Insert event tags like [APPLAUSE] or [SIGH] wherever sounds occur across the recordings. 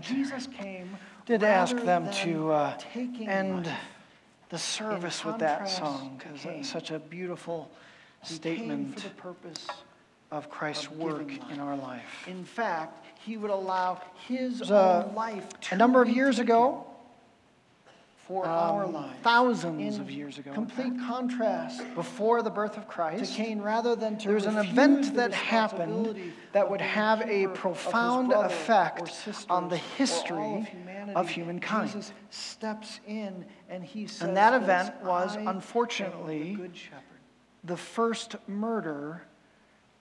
Jesus came. did ask them to uh, end the service with that song because it's such a beautiful statement for the purpose. of Christ's of work in our life. In fact, he would allow his own life to A number of years ago, for our um, lives. thousands in of years ago, complete contrast before the birth of to Christ, Cain, rather than to there was an event that happened that would have a keeper of his profound effect sisters on the history of humanity, of humankind. Jesus steps in and he says, And that event was, "I am the unfortunately, good shepherd. the first murder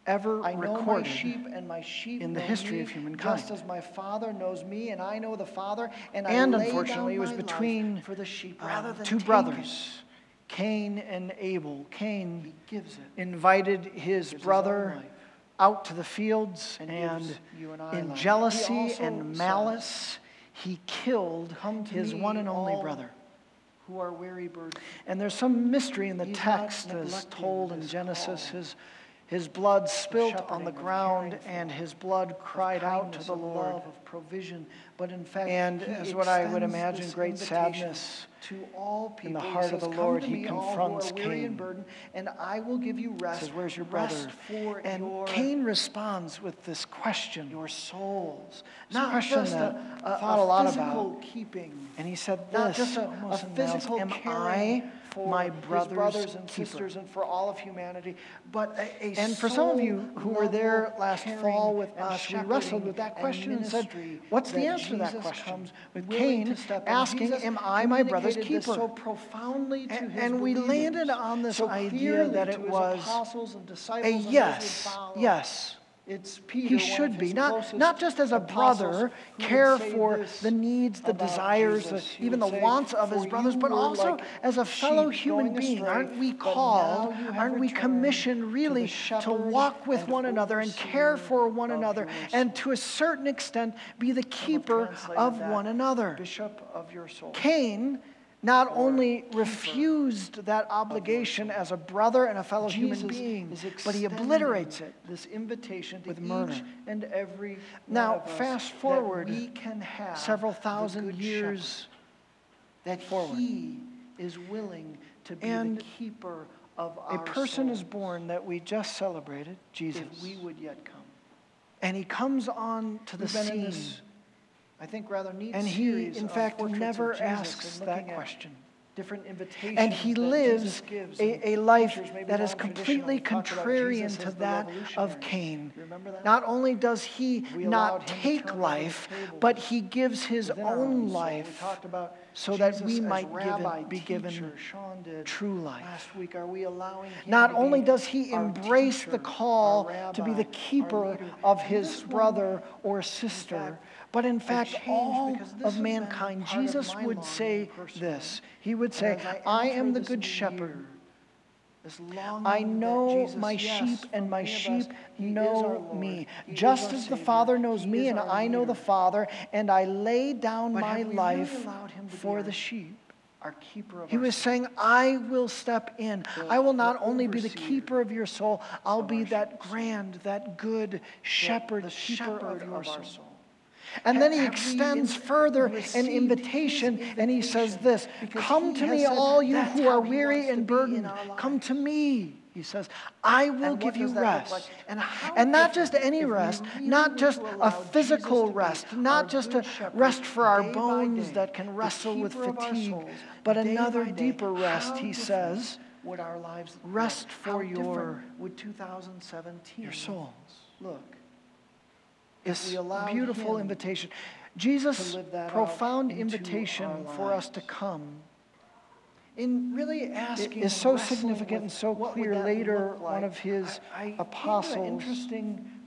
ever I know my recorded. sheep, and my sheep in the know history me, of humankind. Just as my Father knows me, and I know the Father, and, And I lay unfortunately, down it was my life between, for the sheep, rather than two take brothers, Cain and Abel. Cain He gives it. invited his his brother life. out to the fields, And and you and I in life. Jealousy and malice, he killed his one and only brother. Who are weary burdened. And there's some mystery in the He's text as told in Genesis. His, his blood spilt on the ground, and his blood cried out to the Lord. love, of provision, but in fact, And as what I would imagine, great sadness to all people. in the He heart of the "Come Lord, he me, all who confronts are weary Cain. and burdened, and I will give you rest. Says, Where's your brother? And your, Cain responds with this question. your souls. It's a Not question just that a, a, thought a lot physical about. keeping. And he said Not this, just a, a physical Am caring I for my brother's brothers and keeper? sisters and for all of humanity, but a, a And for some of you who were there last fall with us, we wrestled with that question and said, what's the answer to that question? comes With Cain to step in. asking, "Am I my brother's communicated this so profoundly to And- his and we landed on this so idea that it was apostles and disciples A and those who yes, yes. It's Peter, He should be, not, not just as a brother, care for the needs, the desires, the, even the wants of his brothers, but also like as a fellow human being. astray, Aren't we called, now you have aren't we commissioned really to shepherd walk with one another and care for one another and to a certain extent be the keeper of one another? Bishop of your soul. Cain not only refused that obligation as a brother and a fellow Jesus human being, but he obliterates it. This invitation to with each murder. and every Now, fast forward we can have several thousand years that forward. He is willing to be And the keeper of our. A person is born that we just celebrated, Jesus. if we would yet come. And he comes on to the We've scene. I think, rather neat And he, in fact, never asks that question. Different invitations And he lives a, a life that is completely contrarian to that of. Cain. That? Not only does he We not take turn over the life, but he gives his own. Life so that we might be given true life. Last week, are we allowing Not only does he embrace teacher, the call our to be the keeper leader? of his brother or sister, fact, but in fact, all of mankind, part of Jesus would say this. He would say, I I am the good shepherd. year, this longing I know Jesus, my sheep and my of us, sheep know me. He Just as the Father knows He me and I know the. Father, and I lay down But my really life allowed him to be for the sheep. Our keeper of He was saying, I will step in. The- I will not only be the keeper of your soul, I'll be that grand, that good shepherd, the keeper shepherd of your of our soul. And then he extends further an invitation and he says this Come to me, all you who are weary and burdened. Come to me. He says, I will give you does that look rest. like? And And not just any rest, really not just a physical Jesus to be rest, not just a rest for our bones day, that can wrestle with keeper of our fatigue, souls, but another day. deeper rest, he says, would our lives rest for your- would 2017 your souls. look? Beautiful invitation. Jesus' live that out profound invitation for us to come In really asking, is so significant and so clear. Later, look one of his I- I apostles,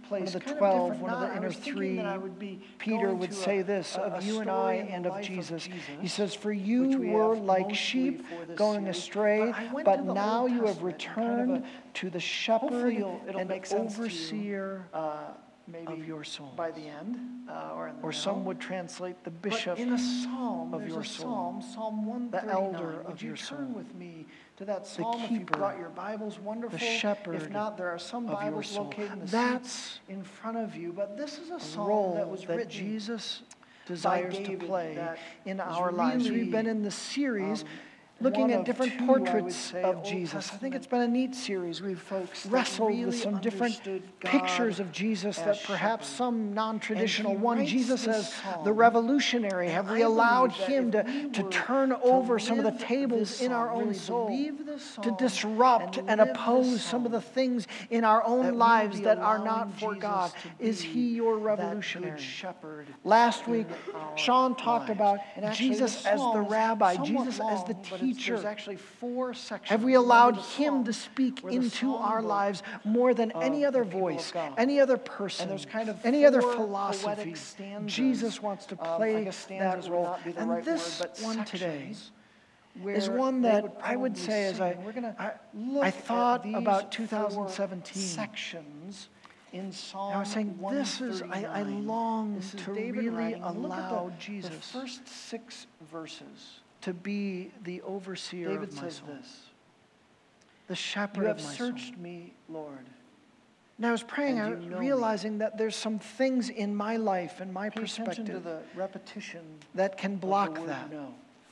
one of the 12, different. one of the inner three, would Peter would say a- this a- of a you and I story in the and of Jesus. Jesus, He says, For you we were like sheep going series, astray, but but now you have and kind of returned to the shepherd it'll- it'll and to you. overseer uh, maybe of your souls. by the end, uh, or in the Or some middle. would translate the But bishop in a psalm, of there's your a soul, psalm, Psalm 139. elder Would of you your turn soul, with me to that psalm if you keeper, brought your Bibles? Wonderful. shepherd If not, there are some of your Bibles soul. located in the That's in front of you. But this is a psalm role that was that written Jesus desires to play in our lives. We've been in the series um, looking at different two, portraits say, of Jesus. I think it's been a neat series. We've wrestled with some different understood pictures of Jesus that perhaps shepherd. some non-traditional one. Jesus as the revolutionary. Have I we allowed him to, we to turn to over some of the tables in our own really soul, to disrupt and and oppose some of the things in our own lives that are not for Jesus God? Is he your revolutionary? shepherd Last week, Sean talked about Jesus as the rabbi, Jesus as the it's- teacher. There's actually four sections. Have we allowed him to speak into our lives more than any other the people of voice, any other person, And there's kind of any other philosophy? Jesus wants to Um, play guess that role. be And right this word, but one today is one that would I would say as. I, I, I thought about 2017. sections in Psalm I was saying, this is, I, I long is to David really writing. And look at the- allow The first six verses. To be the overseer David of my says soul, this. the shepherd You of have my soul. searched me, Lord. And I was praying, I was know me. realizing that there's some things in my life and my Pay perspective that can block that,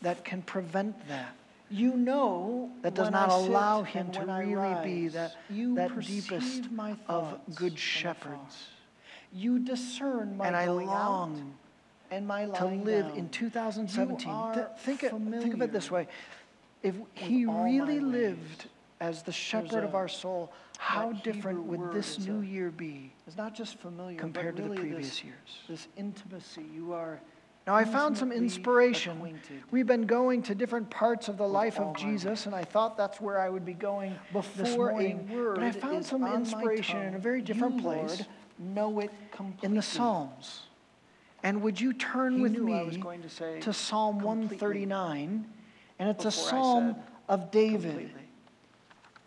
that can prevent that. You know That does not I allow him to really be that, that deepest of good shepherds. You discern my And I going out long and my to lying live down. in 2017. You Th- think, it, think of it this way. If he really lived as the shepherd of our soul, how different would this new a- year be It's not just familiar, compared but to the really previous this, years? this intimacy. You are Now, I found some inspiration. acquainted We've been going to different parts of the life of Jesus, and I thought that's where I would be going Before a morning. word But I found some inspiration in a very different you, place Lord, know it completely. in the Psalms. And would you turn He with knew I me was going to say to Psalm completely 139? And it's a before I psalm said of David. completely.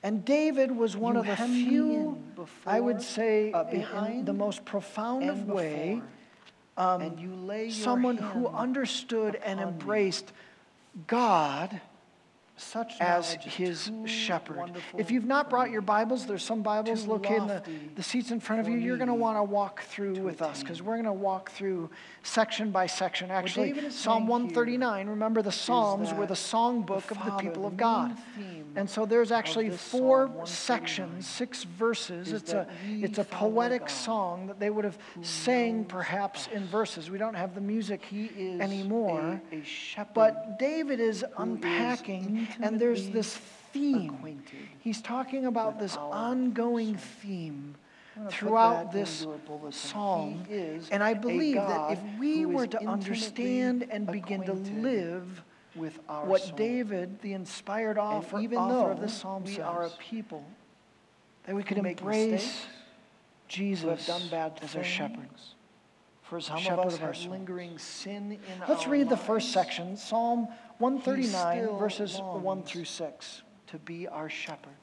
And David was one You of the hem me few, in I would say, uh, in- in behind the most profound and of way, before, um, and you lay your someone who hand understood and upon me. embraced God Such as his shepherd. If you've not brought your Bibles, there's some Bibles located in the, the seats in front of you. You're going to want to walk through to with us because we're going to walk through section by section. Actually, Psalm 139, remember the Psalms were the song the book of the people of God. And so there's actually four sections, six verses. It's a it's a poetic song that they would have sang perhaps in verses. We don't have the music He is anymore. a, a shepherd. But David is unpacking, and there's this theme. He's talking about this ongoing theme I'm gonna put throughout this into a bulletin. psalm. Is And I believe that if we were to understand and begin to live with our what soul. David, the inspired And author, even author though of this psalm we says, are a people that we could make embrace mistakes, Jesus who have done bad as our shepherd. for some shepherd of us of our lingering sin in Let's read the first section, Psalm 139, verses 1 through 6. to be our shepherd.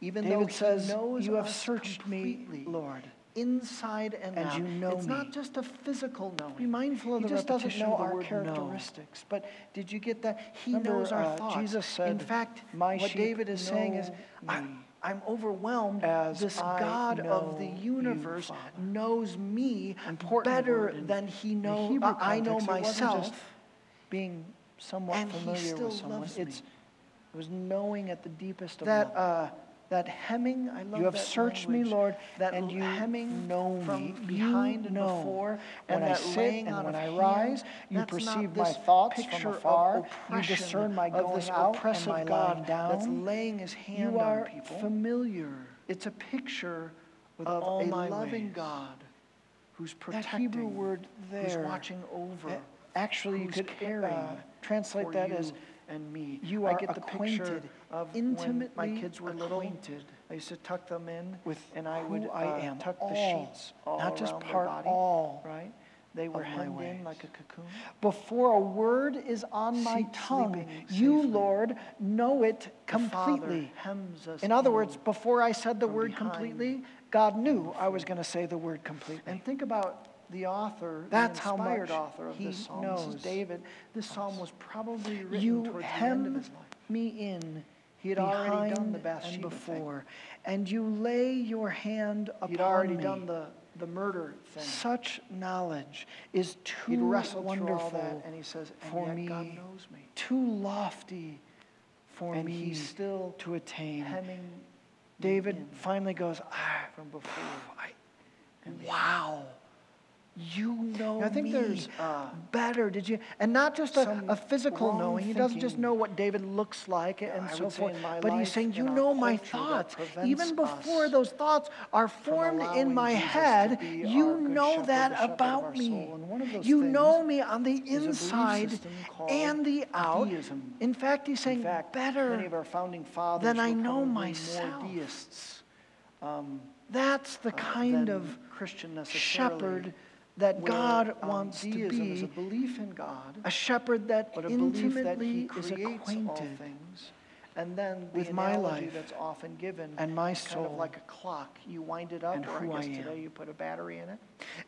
Even David though says, You have searched me, Lord. inside and, and out. you know it's me. not just a physical knowing. Be mindful of he the just doesn't know our word know. characteristics. But did you get that? He Remember, knows our uh, thoughts. Jesus said, In fact, "My what David is saying is, I, I'm overwhelmed. as this I God of the know you, universe knows me Important better than he knows. I know context, it wasn't myself. being somewhat and familiar with someone. It's it was knowing at the deepest of That, uh, that hemming, I love You have that searched me, Lord, that and you hemming know me. behind You and know. before, When and I that sit and when I rise, you perceive my thoughts from afar. You discern my of going this out and oppressive my God lying that's laying his hand You on are people. familiar It's a picture with of all a my loving ways. God who's That protecting, Hebrew word who's watching over, a- actually, you could uh, translate that as and me. you I are get the picture acquainted, of intimately when my kids were little. I used to tuck them in with and I would I uh, am, tuck all, the sheets not just part, body, all right? They were hemmed in like a cocoon. Before a word is on my Sleep- tongue, you, safely. Lord, know it completely. hems us In other words, before I said the word completely, God knew I was going to say the word completely. And think about the author, That's the inspired author of this psalm. This is David. This psalm was probably written You towards the end of his life. me in He had already done behind the Bathsheba and thing. before, and you lay your hand upon He'd already me. done the the murder thing. Such knowledge is too all that, wonderful, and he says, for and God me knows me. too lofty for And me still to attain. David in finally goes, ah, from before. I, and wow, you know I think me there's, uh, better. Did you? And not just a, a physical knowing. He doesn't just know what David looks like and I so forth. But he's saying, you know my thoughts. Even before those thoughts are formed in my Jesus head, you know shepherd, that the shepherd of about me. soul. And one of those You know me on the is a belief inside and the out. deism. In fact, he's saying In fact, better. many of our founding fathers than I know myself. um, That's the uh, kind of Christian shepherd that where, God um, wants to is a be. belief in God, A shepherd that but a belief that He intimately is acquainted things. And then the with my life that's often given, and my is kind of soul like a clock. You wind it up, and or who I I am. today you put a battery in it,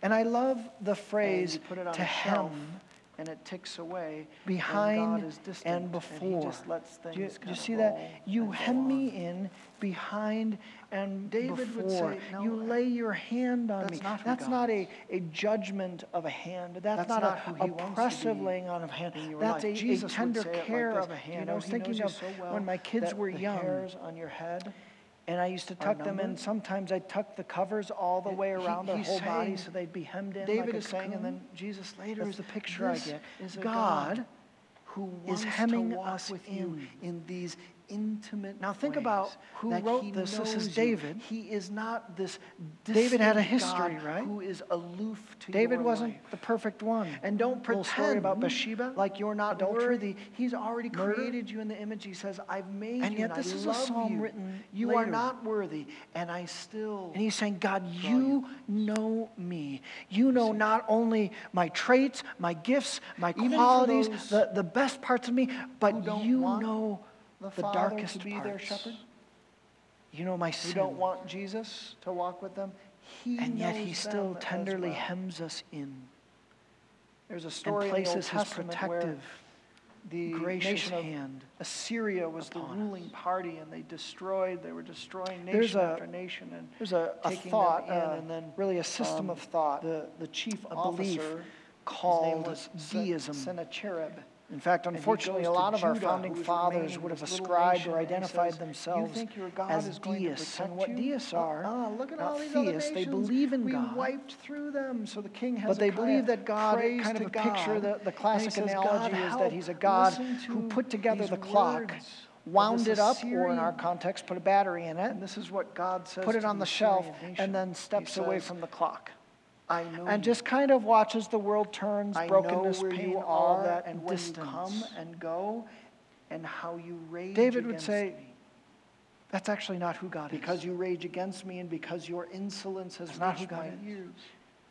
And I love the phrase put it on to a shelf, hem and it ticks away. behind God is distant, and he before. just lets things Do you, do you see that? You hem me in behind and David would before. say, "No, you lay your hand on that's me. not that's God not a, a judgment of a hand. That's, That's not, not a who he oppressive laying on of hand. That's a, Jesus a tender it like care of a "Do you hand. know I was thinking of so well when my kids were the young. hairs on your head And I used to tuck them in. Sometimes I tuck the covers all the way he- around their he's whole body so they'd be hemmed in. David like is saying, and then Jesus later is the picture I get. Is God God who wants hemming to walk us with you in. in these intimate Now think about who wrote this. This is knows you. David. He is not this David had a history, God right? Who is aloof to David wasn't life. the perfect one. And don't pretend story about Bathsheba, like you're not adultery, worthy. He's already murder. created you in the image. He says, "I've made And you, yet and this I is a psalm you. written You are not worthy, and I still." And he's saying, God, you know me. You know not only my traits, my gifts, my Even qualities, the, the best parts of me, but you know the, the Father darkest to be parts. their shepherd, You know my sin. don't want Jesus to walk with them. He and yet he still tenderly well. hems us in There's a and story in the Old places his protective, the gracious hand. Assyria was the ruling party, and they destroyed. They were destroying There's nation a- after nation, and There's a, a thought, in, uh, and then, really a system um, of thought, the the chief a belief officer called deism. Sennacherib. In fact, And he unfortunately, a to lot of our Judah, founding who is fathers remaining would have little ascribed nation, or and identified says, themselves you think your God as is going deists. And protect what you? deists uh-uh, are, Uh-uh, look at not all these other theists. They nations. believe in we God. wiped through them. So the king has But they believe that God, kind of a picture, the, the and he classic says, analogy "God, is that help. he's a God Listen who to put together these the clock, words of wound this it up, or in our Assyrian- context, put a battery in it, And this is what God says put it to on the Assyrian shelf, nation. and then He steps away says, from the clock. I know And just kind of watches the world turns, I brokenness, pain, all that and distance. come and go and how you rage David would say, me. That's actually not who God is. Because you rage against me and because your insolence has That's not who reached God my is. ears.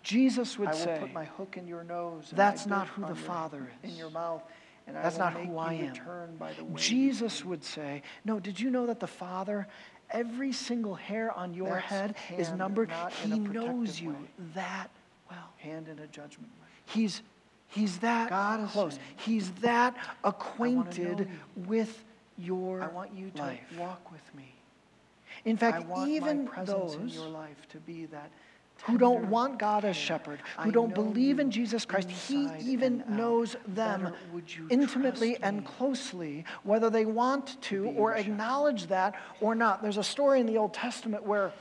Jesus would I will put my hook in your nose. and That's not who the your- Father In is. your mouth. And That's I not who I am. by the way Jesus would say, No, did you know that the Father, every single hair on your That's head is numbered? not in a He knows you way. that well. Hand in a judgment way. He's, he's that God close. saying, He's that acquainted you. with your I want you to life. walk with me. In fact, even presence in those your life to be that who don't want God as shepherd, who don't believe in Jesus Christ, He even knows them Better would you intimately and closely, whether they want to or acknowledge that or not. There's a story in the Old Testament where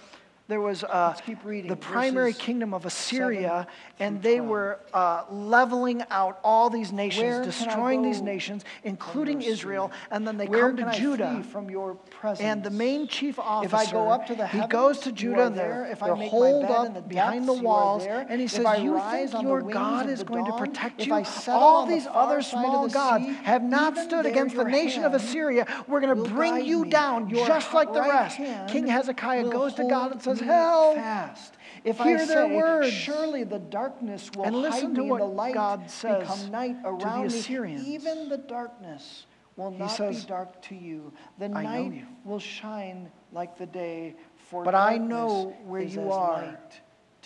there was uh, reading. the primary kingdom of Assyria, and they 12. were uh, leveling out all these nations, I destroying these nations, including Israel, and then they Where come to Judah. from your presence? And the main chief officer, If I go up to the he goes to Judah and they're, there. If I they're my holed in the up behind the depths, you are walls. And he says, You think your God is the going to dawn, protect if you? All the these far other small the gods sea, have not stood against the nation of Assyria. We're going to bring you down just like the rest. King Hezekiah goes to God and says, me Help! fast. If Hear I their say, words. surely the darkness will And listen hide to me, what the light God says become night to the around me. Even the darkness will He not says, be dark to you. The I know night you. will shine like the day. For But I know where you are.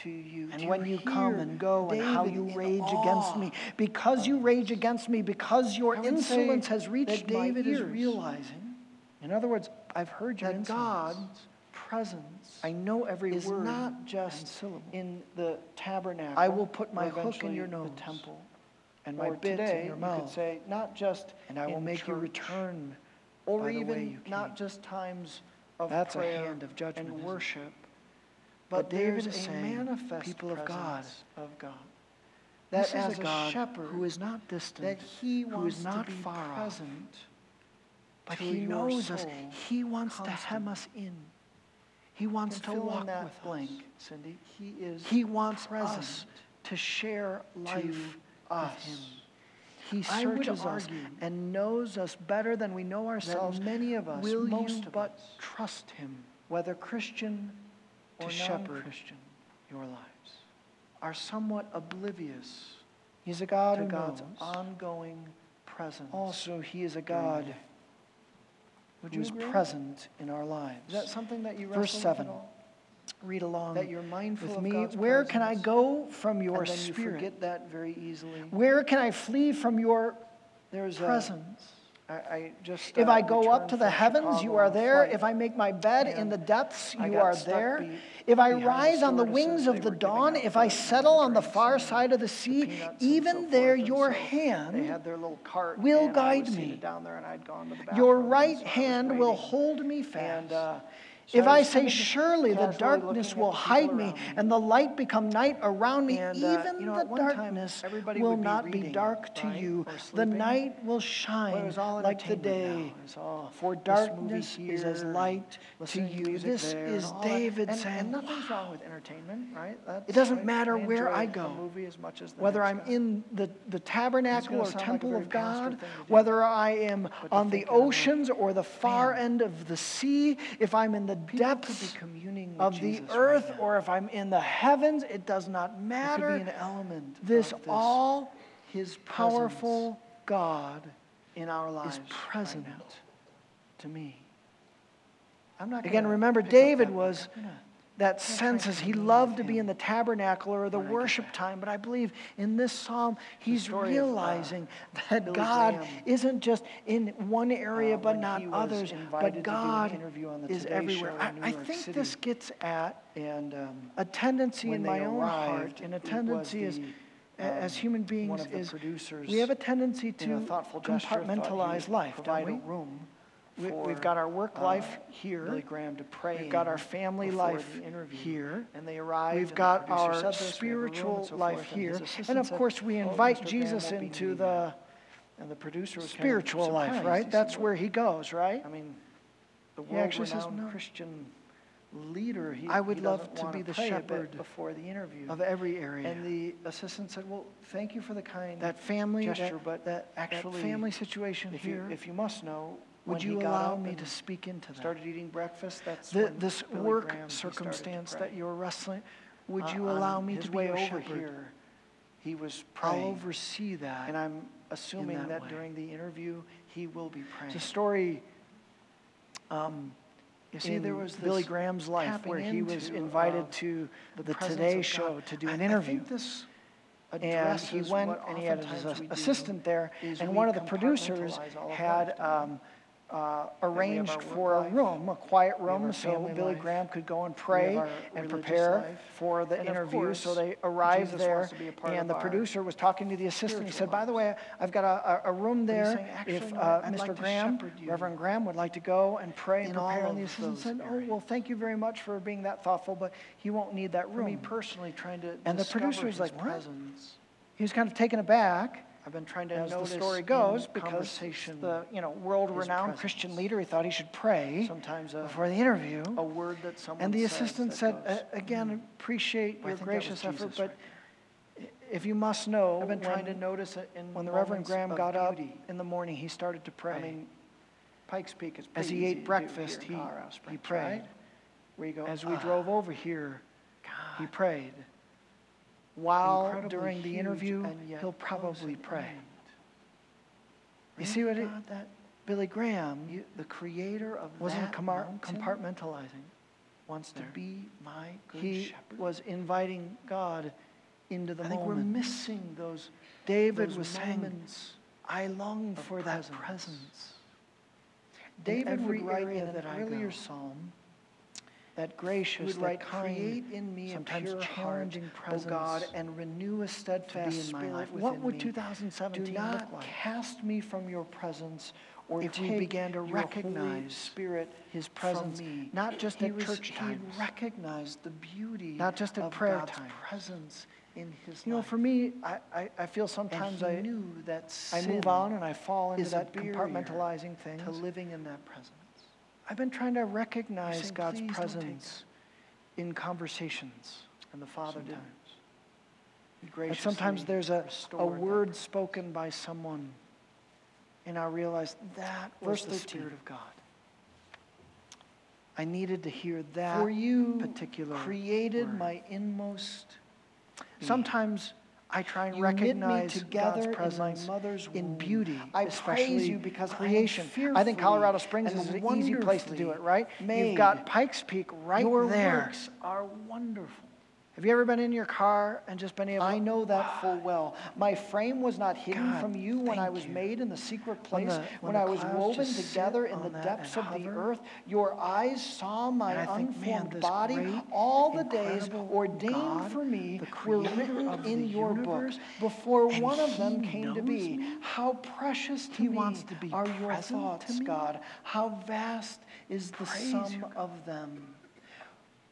you. And when you come and go and how you rage against me, because you rage against me, because your I would say insolence has reached that David my is realizing In other words, I've heard your that insolence. God's presence I know every is word not just syllable. in the tabernacle. I will put my hook in your nose The temple. and my or today, in your you could say, not just and I will in make you return or by the way even not just times of That's a prayer hand of judgment, and worship, But but David there's is a saying, manifest people of God, of God. This That is as a a God shepherd, who is not distant, that He who is not far off, present, but He knows us. He wants to hem us in. He wants to walk that with blank, us. Cindy. He is He wants us to share life to with us. Him. He searches us and knows us better than we know ourselves. many of us, Will most you but us, trust Him whether Christian to or shepherd non-Christian, your lives? are somewhat oblivious He's a God to God's knows. ongoing presence. Also, He is a God. Would who is present in our lives. Is that something that you Verse 7. Read along That you're mindful with of me. Where can I go from your then you forget that very easily. Where can I flee from your There's a, presence? I, I just. If uh, I go up to the heavens, you are there. If I make my bed in the depths, you are there. be- If I rise on the wings of the dawn, if the- I the settle on the far side of the the sea, and even so there your so hand had their little cart. will and I was guide me. Down there and I'd gone to the. Your right so I was hand will hold me fast. And, uh, if I say, kind of just Surely the darkness will hide me, and the light become night around me, And, uh, even you know, the time, darkness will be not be dark to right, you. The night will shine like the day. now. It was all For darkness is as light to you. This there, is. David saying, and nothing's wrong with entertainment, right? That's, It doesn't matter where I go. as as Whether I'm guy. in the, the tabernacle or like temple of God, thing to do. whether I am on the think that I'm like, oceans or the far end of the sea, if I'm in the depths be communing with of the Jesus earth now. or if I'm in the heavens, it does not It could be matter. an element This this. all His powerful God in our lives is right present now. to me. I'm not Again, remember, David was book. I'm gonna- that senses he loved to be in the tabernacle or the when I get worship time but i believe in this psalm he's uh, realizing that god isn't just in one area uh, but not others but to do an god interview on the is everywhere. I, I think this gets at And um, a tendency in my own heart and a tendency is a- as um, human beings is we have a tendency to thoughtful gesture thought he compartmentalize life don't we? room we, we've got our work uh, life here Billy Graham to pray. We've got our family life here. And they arrived. We've got our said this, we have a room and spiritual so life forth, here. his And of course, we "Oh, invite. Jesus into the, that." And the producer was kind of spiritual life, right? That's where he goes, right? I mean, the He actually says, "No." Christian leader. He, I would he love to be the pray a bit shepherd before the interview. Of every area. And the assistant said, "Well, thank you for the kind That family, gesture, that, but that, that actually, family situation if you here, if you must know, would you allow me to speak into that? started eating breakfast? That's The- when This Billy work Graham, he started to circumstance pray. that you're wrestling, would Uh, you on allow me his to be way your over shepherd? here? He was I'll praying, oversee that. and I'm assuming that that, way. during the interview he will be praying. It's a story, um, you see, in there was Billy this Graham's life tapping where he was into, invited uh, to the the presence Today of Show God. to do I- an I interview. think this And he went what and he had his oftentimes we do assistant there, is and we one of the producers compartmentalize all of had don't we? um, uh, arranged for a life, room, a quiet room, so Billy life, Graham could go and pray and prepare life, for the and interview. So they arrived Jesus there, wants to be a part and the producer was talking to the assistant. He said, "By the way, I've got a, a, room there. saying, If "Actually, you know uh? Mr. like Graham, Reverend Graham, would like to go and pray and all prepare," and the assistant said, "Oh, well, thank you very much for being that thoughtful, but he won't need that For me room." personally, trying to And the producer was like, "What?" He was kind of taken aback I've been trying to as the notice story in goes, because conversation the you know world-renowned Christian leader, he thought he should pray sometimes a, before the interview. a word that someone And the assistant said, goes, "A- again, "Hmm, appreciate I your think that was gracious effort, Jesus but right if you must know, I've been trying to notice it in when the Reverend Graham got up in the morning, he started to pray. I mean, Pikes Peak is As he ate breakfast, he- he prayed. right? Go, As we "Ah, drove over here, he prayed. While during the interview, he'll probably pray. You see what it, that Billy Graham you, the creator of wasn't that comar- compartmentalizing. wants to be my good He shepherd. was inviting God into the I think we're missing those, David those was saying. I long for that presence. presence. David would write in an that I earlier go. psalm, that gracious, that kind, create in me a pure challenging heart, presence God, and renew a steadfast in my spirit life. What would me. 2017 Do look not like? cast me from your presence, or If we began to recognize Spirit His presence, me. not just he at was, church He times, recognized the beauty, Not just at prayer God's time. presence in his You know, for me, I, I, I feel sometimes I, knew that I move on and I fall into that compartmentalizing things. to living in that presence. I've been trying to recognize saying, God's "Please don't take presence in conversations. And the Father did. sometimes. He And sometimes there's a, a word spoken by someone, and I realize that was Verse the 13. Spirit of God. I needed to hear that For you particular created word. my inmost being. Sometimes I try and You recognize together God's in my presence mother's in beauty, I especially you because creation. I think Colorado Springs is an easy place to do it, right? You've got. Pikes Peak right Your there. works are wonderful. Have you ever been in your car and just been able? I know that full well. My frame was not hidden God, from you when I was you. made in the secret When place, the- when, when the I was woven together in the depths of the earth. Your eyes saw my I think, man, unformed body. great, All the days ordained God, for me were written in the your book before one of them came to be. me. How precious to He me wants to be are your thoughts. God. How vast is the Praise sum of them.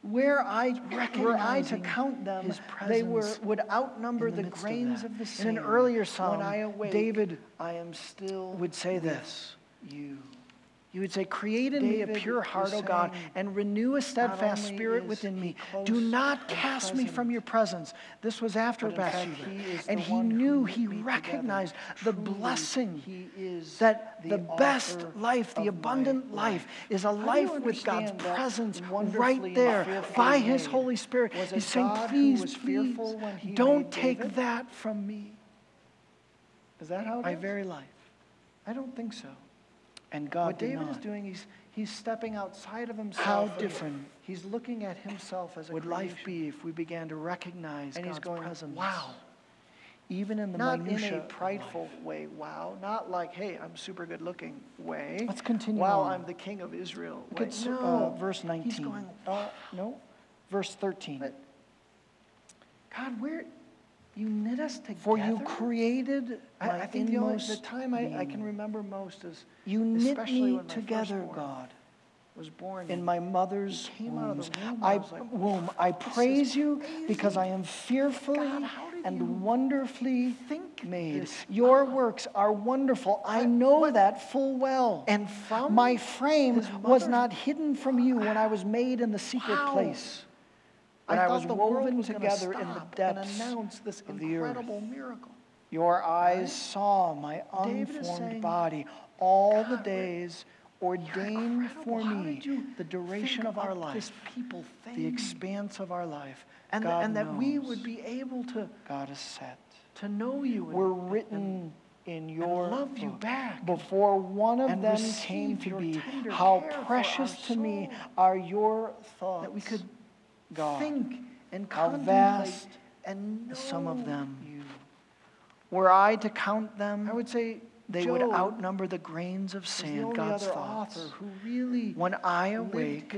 Where I were I to count them, they were would outnumber the the, midst of grains of, the In sand. an earlier psalm, when I awake, David I am still would say this. You. You would say, Create in me a pure heart, O God, and renew a steadfast spirit within me. Do not cast me from your presence. This was after Bathsheba. he and he knew, he together. recognized the Truly, blessing he is that the the, best life, the abundant life, life. is a How do you life with God's presence right there by His? Holy Spirit. He's saying, please, please, fearful when he don't take David? that from me. Is that how it My is? very life. I don't think so. And God what David is doing, he's, he's stepping outside of himself. How different He's looking at himself as a would life be if we began to recognize And he's God's going, presence? wow. Even in the Not in a prideful way, wow. Not like, hey, I'm super good looking way. Let's continue Wow, on. I'm the king of Israel. Way. at uh, verse 19. He's going, uh, no, verse 13. But, God, where you knit us together? For you created I, my I think the, only, inmost the time I, I can being. remember most is You knit especially me when my together, firstborn God, was born in my mother's came out of wombs. the womb, I, I was like, womb. I is praise you because I am fearfully God, how did you and wonderfully think made. this Your works are wonderful. I know that full well. And from my frame his was not hidden from [GASPS] you when I was made in the secret Wow. place. I, I, was the woven together in the depths and announce this of the earth. incredible miracle. Your eyes Right? saw my unformed saying, body all the "God, we're- days ordained for me, you the duration of our life, this people the expanse of our life. and, God and that we would be able to, God is set. to know you. and- We're and- written in your love you book. back Before one of them came to be, how precious to me are your thoughts. that we could God. think and How vast and some of them. you. Were I to count them, I would say they Job would outnumber the grains of sand, God's thoughts. author who really When I awake,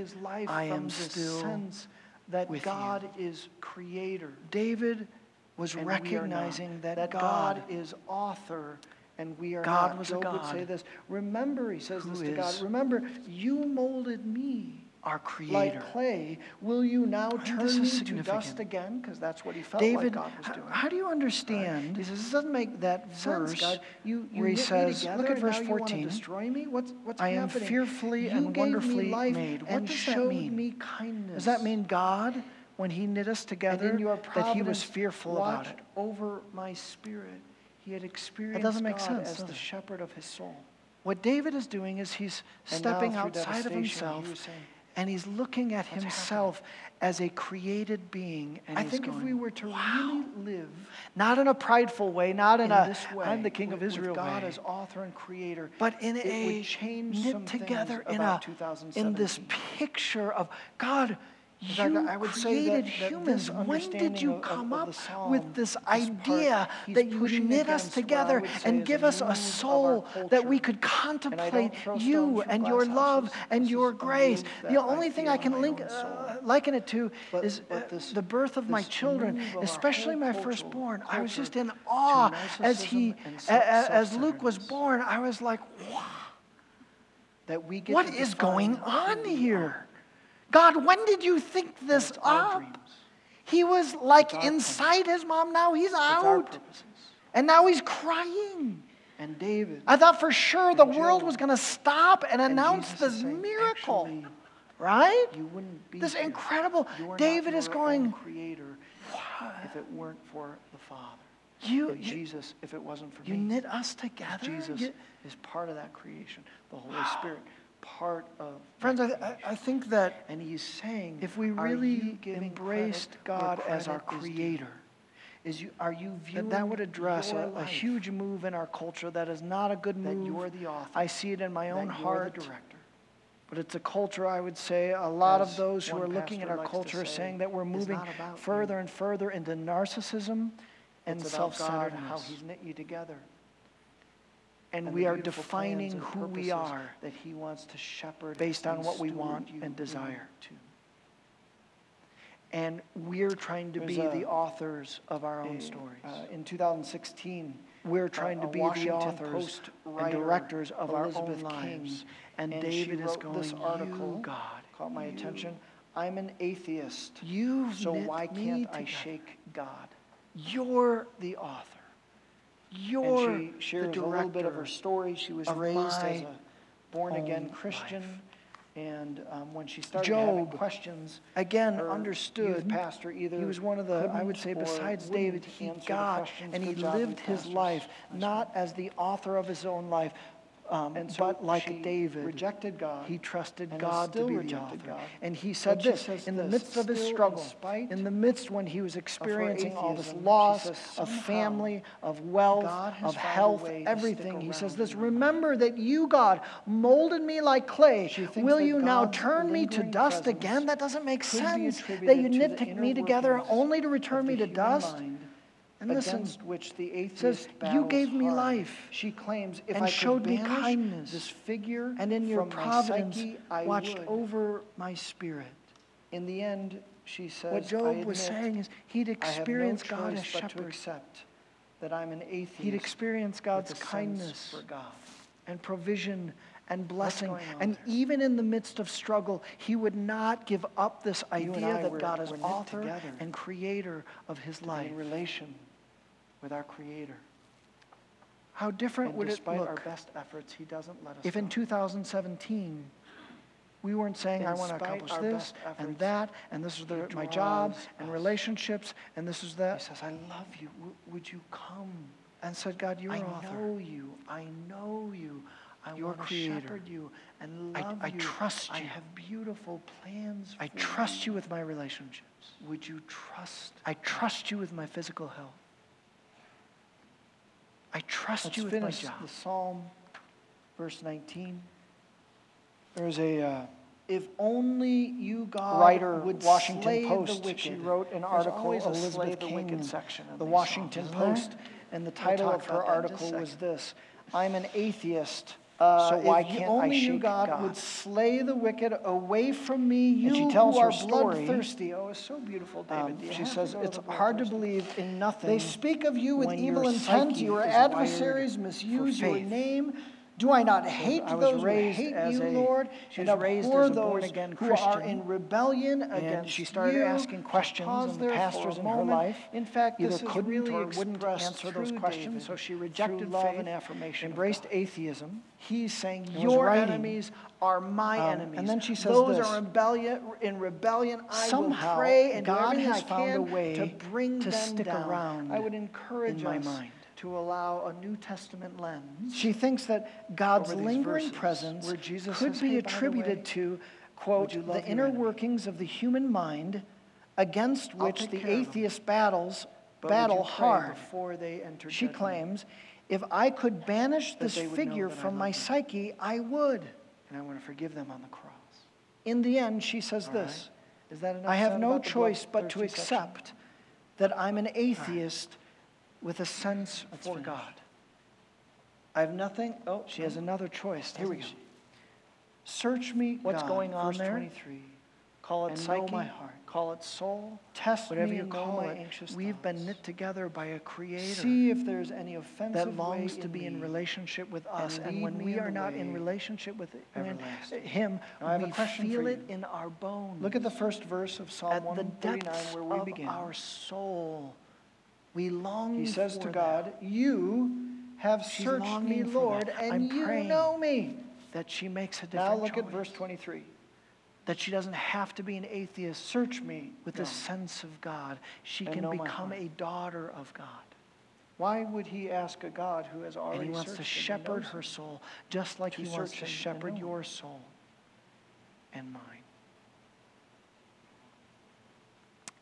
I am still sense that with God you. is creator. David was and we are not. recognizing that, that God, is author and we are God not. was a Job would say God this. Remember, he says this to God. Remember, you molded me our creator. like clay. Will you now turn this me to dust again? Because that's what he felt David, like God was doing. how do you understand He says, this doesn't make that sense, verse God. You, you where he says, look at verse now 14, to destroy me? What's, what's I am happening? fearfully you and wonderfully made. What and does that mean? me kindness. Does that mean God, when he knit us together, that he was fearful about it? over my spirit. He had experienced doesn't make God sense, as the it? shepherd of his soul. What David is doing is he's And stepping outside of himself saying, and he's looking at "What's himself as a created being. And I think going, if we were to "Wow." really live not in a prideful way, not in, in a this way, I'm the king of with- with Israel God way, as author and creator, but in it a would change knit together in a in this picture of God. You I would say that- created that humans. When did you of- of- come of up with this this part, idea that you knit us against what I together and give us a move of our soul that we could contemplate don't throw stones you and your love houses. and This your grace? The only thing I can link, uh, liken it to But- is but uh, this- the birth of my children, especially my firstborn. I was just in awe as he, narcissism and a- a- as Luke was born. I was like, wow. That we get What is going on here? God, when did you think this up? He was like inside his mom, now he's out. And now he's crying. And David. I thought for sure the And world was going to stop and and announce Jesus this saying, miracle, "Actually, right? You wouldn't be This here. incredible. You David is going, creator if it weren't for the Father. You, you, Jesus, if it wasn't for you me. knit us together. Jesus You- is part of that creation. The Holy Spirit, part of friends, I, that I. I think that and he's saying, if we really embraced God as our is creator, Is you are you viewing that that would address a, a huge move in our culture that is not a good that move. you're the author, I see it in my own heart. the director. But it's a culture, I would say, a lot of those who are looking at our culture are saying that we're moving further you. and further into narcissism and God, self-centeredness. how He's knit you together, and we are defining who we are that He wants to shepherd based on what we want and desire. into. And we're trying to There's be a- the authors of our own A, stories. uh, in 2016, we're trying a to be the authors Post and directors of our own King, lives. And, and she David is going, this article, God, caught my you, attention. I'm an atheist, You so why can't I shake God? You're the author. You're and she shares the a little bit of her story. She was raised as a born again Christian, life. and um, when she started having Job, questions, Again, understood. pastor either He was one of the, I would say, besides David, he got and he lived his life not as the author of his own life, um, And so but like David. rejected God He trusted God to be the author. God. And he said But this in the midst of his "Still in struggle, spite in the midst when he was experiencing all this loss says, of family, of wealth, of health, everything. He says this in my life." Remember that you, God, molded me like clay. Will you now turn me to dust again? That doesn't make sense. That you knit the to- inner me together only to return me to dust. mind And listen, against which the atheist says, "You gave me hard." life She claims, if and I showed me kindness, this figure and in your providence psyche, I watched would. over my spirit. In the end, she says, What Job was saying is he'd have no God as choice but to shepherd. accept that I'm an atheist. He'd experienced God's kindness for God. and provision and blessing. And there? even in the midst of struggle, he would not give up this idea that were- God is author together and creator of his life. in relation with our Creator. How different And would it despite our best efforts, He doesn't let us if in 2017 we weren't saying, I want to accomplish this best and that, and this is the, my job draws and us. relationships, and this is that. He says, I love you. W- would you come? And said, God, you're I author. know you. I know you. I want to shepherd you and I- love I you. trust I you. have beautiful plans I trust you with my relationships. Would you trust? I trust you with my physical health. I trust Let's you with finish my job. the Psalm, verse 19. There's a uh, if only you, God, writer, would Washington slay Post, the wicked. she wrote an article, always a slay Elizabeth the King, wicked in section of the Washington Psalms, Post, and the We'll title of her about that in just a article was this. I'm an atheist. Uh, so why if can't only I you, God, God? would slay the wicked away from me. You and she tells who her are story. bloodthirsty. Oh, it's so beautiful, David. Um, she says it's hard to believe in nothing. They speak of you with evil intent. Your adversaries misuse your name. Do I not hate I those who hate you, a- Lord? she and abhor as a those who are Christian. in rebellion And against she started you. asking questions, and the pastors in her life In fact, either this couldn't really or wouldn't answer those questions, David so she rejected love faith, and affirmation. embraced atheism. He's saying, Your writing, enemies are my um, enemies. and then she says Those this, are rebellion, in rebellion. I Somehow, will pray and do God everything has I found a can way to bring to them stick down. around I would encourage in my mind. To allow a New Testament lens. She thinks that God's lingering presence could says, be "Hey, attributed way, to, quote, the inner enemy?" workings of the human mind against which the care of 'em. atheist battles But battle hard. Before they enter She judgment? claims, if I could banish this they would know figure from my them. psyche, I would. and I want to forgive them on the cross. In the end, she says All this Is that enough I have no choice but to accept that I'm an atheist with a sense Let's for finish. God. I have nothing, oh, She has oh. another choice. Here we go. she? Search me, What's God, going on there? 23. Call it psyche, my heart. call it soul, Test whatever me you call my it. anxious We've been knit together by a creator See if there's any offensive that longs to be in relationship with us. and And when we are not in relationship with Him, Now, I have a we feel it in our bones. Look at the first verse of Psalm At the 139 depths where we begin. our soul. We long He says to that. God, You have She's searched me, Lord, and I'm you know me. that she makes a Now look choice. at verse 23. that she doesn't have to be an atheist. Search me, with God. a sense of God. She And can become a daughter of God. Why would he ask a God who has already And he wants to searched him? He shepherd her soul, just like he wants to shepherd your soul and mine.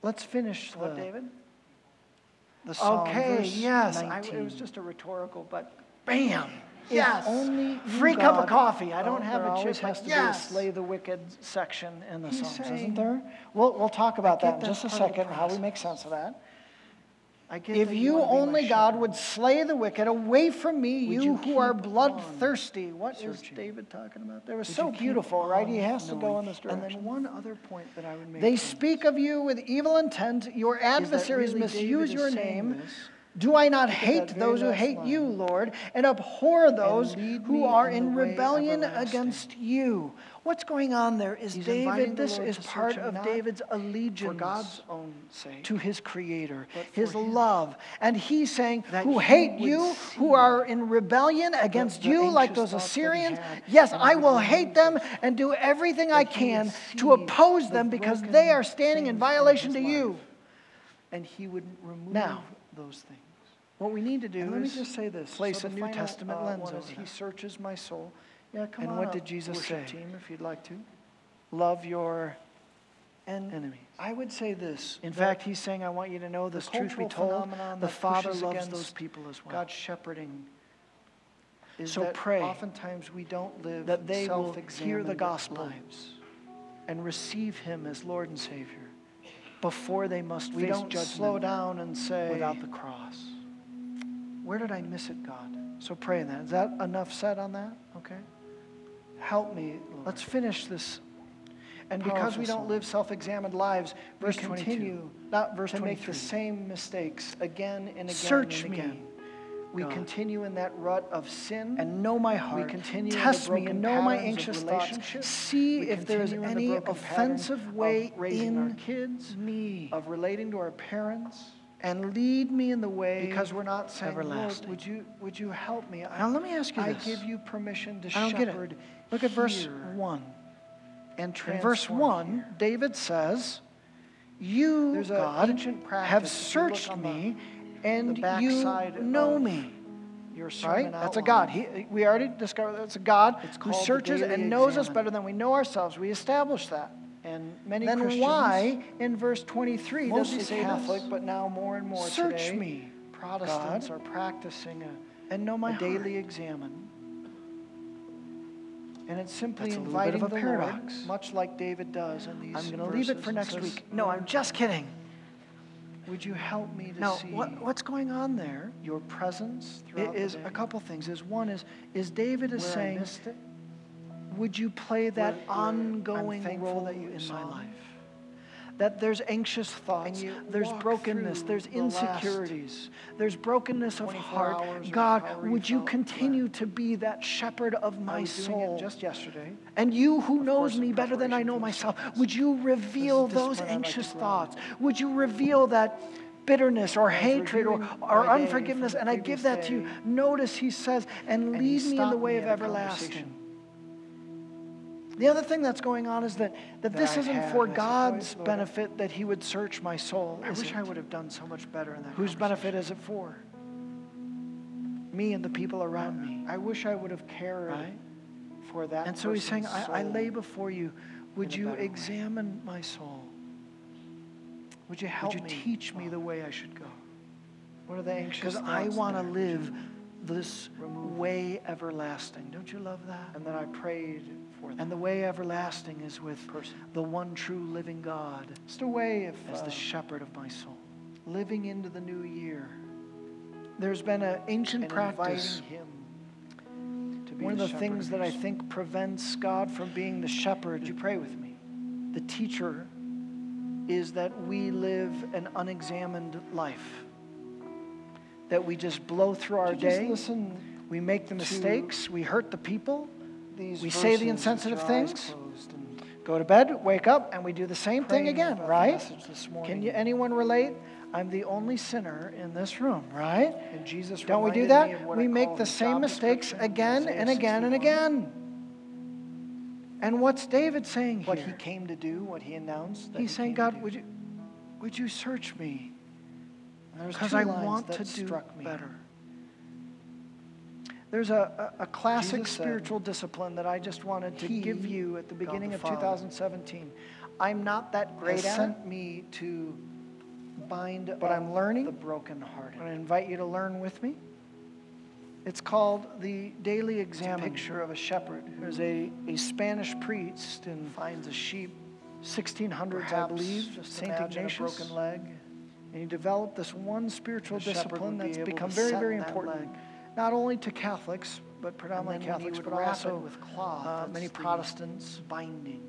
Let's finish What, the, David? The psalm, Okay, yes, I- it was just a rhetorical, but bam, If yes. only Free cup of coffee. I oh, don't have a chip. has to yes. be slay the wicked section in the He's Psalms, saying- isn't there? We'll, we'll talk about that in just a that part of the second, how we make sense of that. If that you wanna be my only, God, would slay the wicked, away from me, you, you who are bloodthirsty. What is searching? David talking about there? It was Would so beautiful, right? He has to go in this direction. And then one other point that I would make. They speak of you with evil intent. Your adversaries really misuse your name. this, Do I not hate those who hate you. Lord, and abhor those lead who are in in rebellion against you? What's going on there? Is He's David, this is part of David's allegiance God's own sake, to his creator, his love. And he's saying, who hate you, who are in rebellion against you, like those thoughts that he Assyrians, yes, I will hate them and do everything I That he would can to oppose the them because they are standing in violation to you. and he would remove Now, those things. What we need to do And let me just say this, place so a New Testament uh, lens is He searches my soul. Yeah, come And on what did Jesus say? team, if you'd like to. Love your And enemies. I would say this. In fact, he's saying, I want you to know this the truth be told. The Father loves against those people as well. God shepherding. is so that pray oftentimes we don't live that they will hear the gospel lives and receive Him as Lord and Savior before they must We face don't judgment slow down and say, without the cross. Where did I miss it, God? So pray that. Is that enough said on that? Okay. Help me, Lord. Let's finish this. And because we don't live self-examined lives, we Verse 22. continue not Verse to make the same mistakes again and again Search and me. We God. continue in that rut of sin. and know my heart. we continue Test the me and know my anxious thoughts. See We if there is the any pattern offensive of way raising our in kids, me, of relating to our parents, and lead me in the way. because we're not saying, Lord, everlasting. would you, would you help me? now let me ask you I this. give you permission to I shepherd it. Look at verse one. and In verse 1, here. David says, You, God, have If you look searched me, and you know me. Your Right? That's a. God. He, we already discovered that's a God who searches and knows us better than we know ourselves. We established that. And many then Christians, why, in verse 23, does he say Catholic, this? but now more and more Search today, me, Protestants God, are practicing a, and know my a daily examen. And it's simply That's a little bit inviting of a the paradox. Lord, much like David does in these I'm going to leave it for next week. No, I'm just kidding. Would you help me to Now, see what, what's going on there? your presence throughout is the day? a couple things. Is one is is David is Where saying, it? would you play that Where- where ongoing role that you in my life? That there's anxious thoughts, there's brokenness, there's the insecurities, there's brokenness of heart. God, would you continue to be that shepherd of my soul? just yesterday. And you who knows me better than I know myself, would you reveal those I'd like anxious thoughts? Would you reveal that bitterness or hatred or, or unforgiveness? And I give that to you. Notice he says, and lead me in the way of everlasting. The other thing that's going on is that, that that this I isn't for God's "Lord, Lord, benefit that he would search my soul. I wish it? I would have done so much better in that Whose benefit is it for? Me and the people around me. I wish I would have cared Right? for that And so he's saying, I, I lay before you, would you better way. examine my soul? Would you help Would you me? teach me the oh. way I should go? What are the anxious Because I want to there? Would you live this way everlasting. Don't you love that? And then I prayed for them. And the way everlasting is with Person. the one true living God Just a way of as uh, the shepherd of my soul. living into the new year There's been an ancient and practice. Him to be One of the shepherd things that I think prevents God from being the shepherd, you pray with me? the teacher, is that we live an unexamined life. That we just blow through our day, listen we make the mistakes, we hurt the people, We say the insensitive things. go to bed, wake up, and we do the same thing again, right? Can you, anyone relate? I'm the only sinner in this room, right? And Jesus Don't we do reminded me of that? We I make the same mistakes again and again and again. And what's David saying What he came to do, what he announced. He's he saying, God, would you, would you search me? Because I want to do better. There's a, a, a classic Jesus said, spiritual discipline that I just wanted to give you at the beginning the of Father, 2017. I'm not that great at it, sent me to bind But I'm learning. the brokenhearted. To invite you to learn with me. It's called the Daily It's a picture of a shepherd who There's a, a Spanish priest and finds a sheep, 1600s, I believe, just St. Ignatius. a broken leg. And he developed this one spiritual discipline that's become very, very important, leg. Not only to Catholics, but predominantly then when he Catholics, but also with cloth, uh, many Protestants. binding.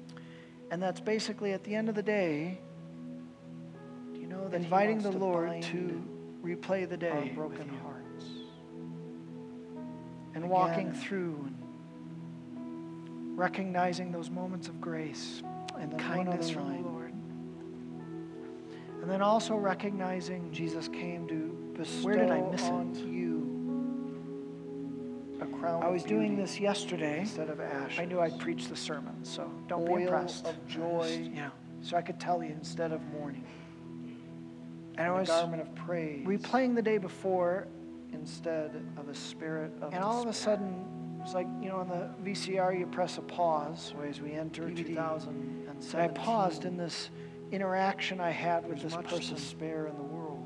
And that's basically at the end of the day, Do you know that inviting the to Lord to replay the day broken you hearts? and walking through and recognizing those moments of grace and one kindness from line. the Lord. And then also recognizing Jesus came to bestow Where did I miss it? on you a crown I was doing this yesterday. instead of ashes. I knew I'd preach the sermon, so don't Oil be impressed. of joy you so I could tell you. instead of mourning. And I was garment of praise replaying the day before, instead of a spirit of and all of a despair. sudden, it's like, you know, on the VCR, you press a pause. So as we enter DVD. 2017, And I paused in this interaction I had with there's this much person. despair in the world.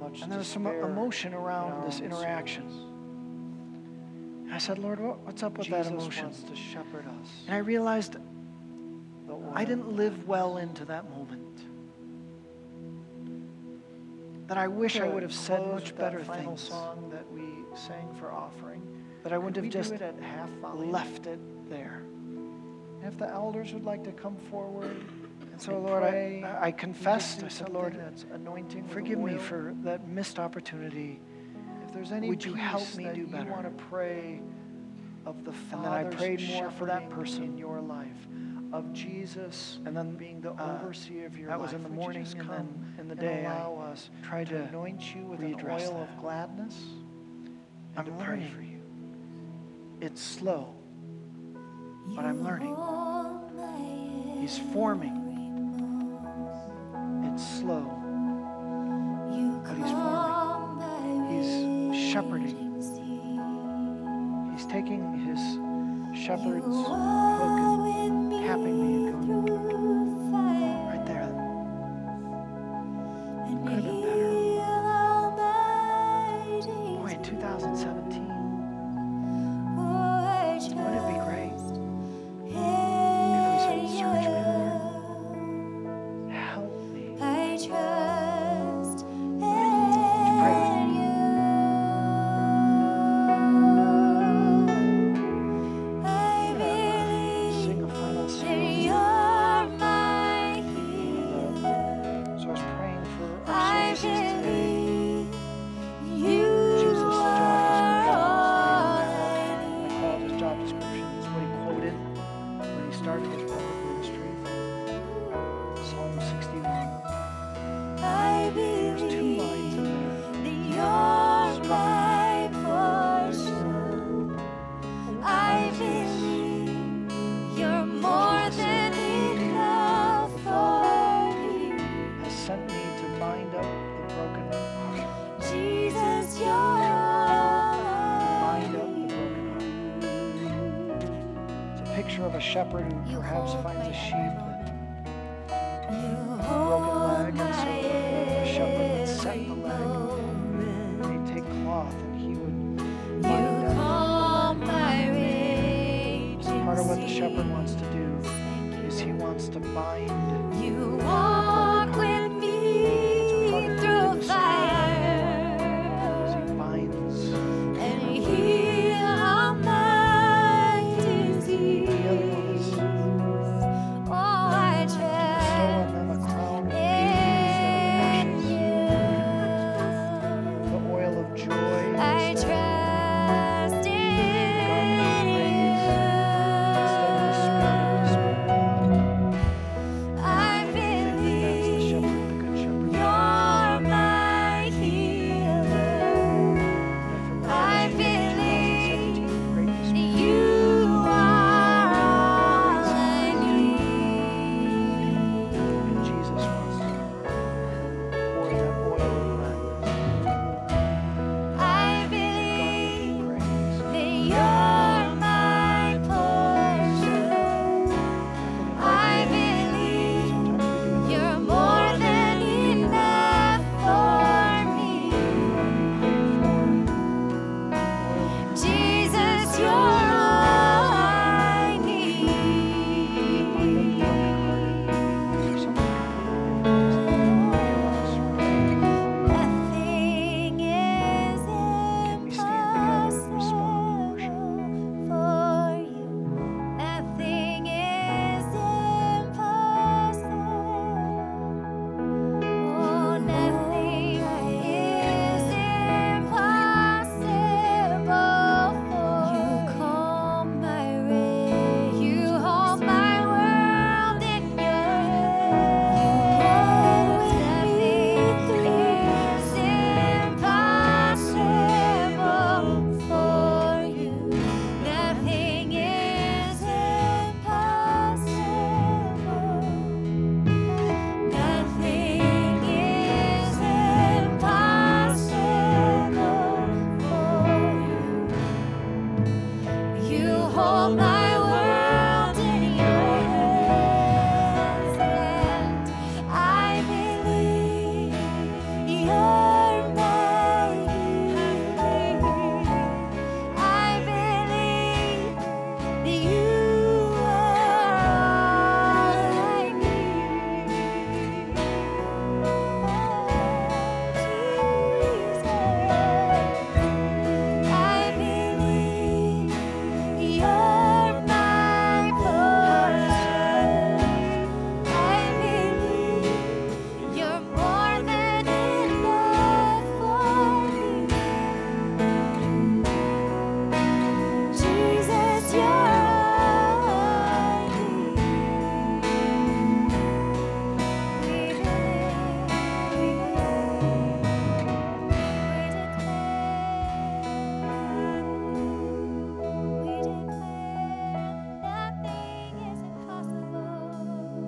Much And there was some emotion around this interaction. souls. And I said, Lord, what, what's up with Jesus that emotion? wants to shepherd us. And I realized I didn't live well into that moment. That I wish I would have said much better that final things. song that we sang for offering. That I wouldn't have just it left it there. If the elders would like to come forward. [CLEARS THROAT] And so, Lord, pray, I, I confessed. I said, Lord, anointing forgive me for that missed opportunity. If there's any would you help me that do you better? want to pray of the And then I Father's prayed more for that person. in your life, of Jesus And then being the uh, overseer of your that life. was in the Would morning, and come then in the and day, I allow us tried to to anoint you with an readdress oil that. of gladness I'm and to pray for you. It's slow, but I'm learning. He's forming. It's slow, but he's forming. He's shepherding. He's taking his shepherd's hook and tapping me and going,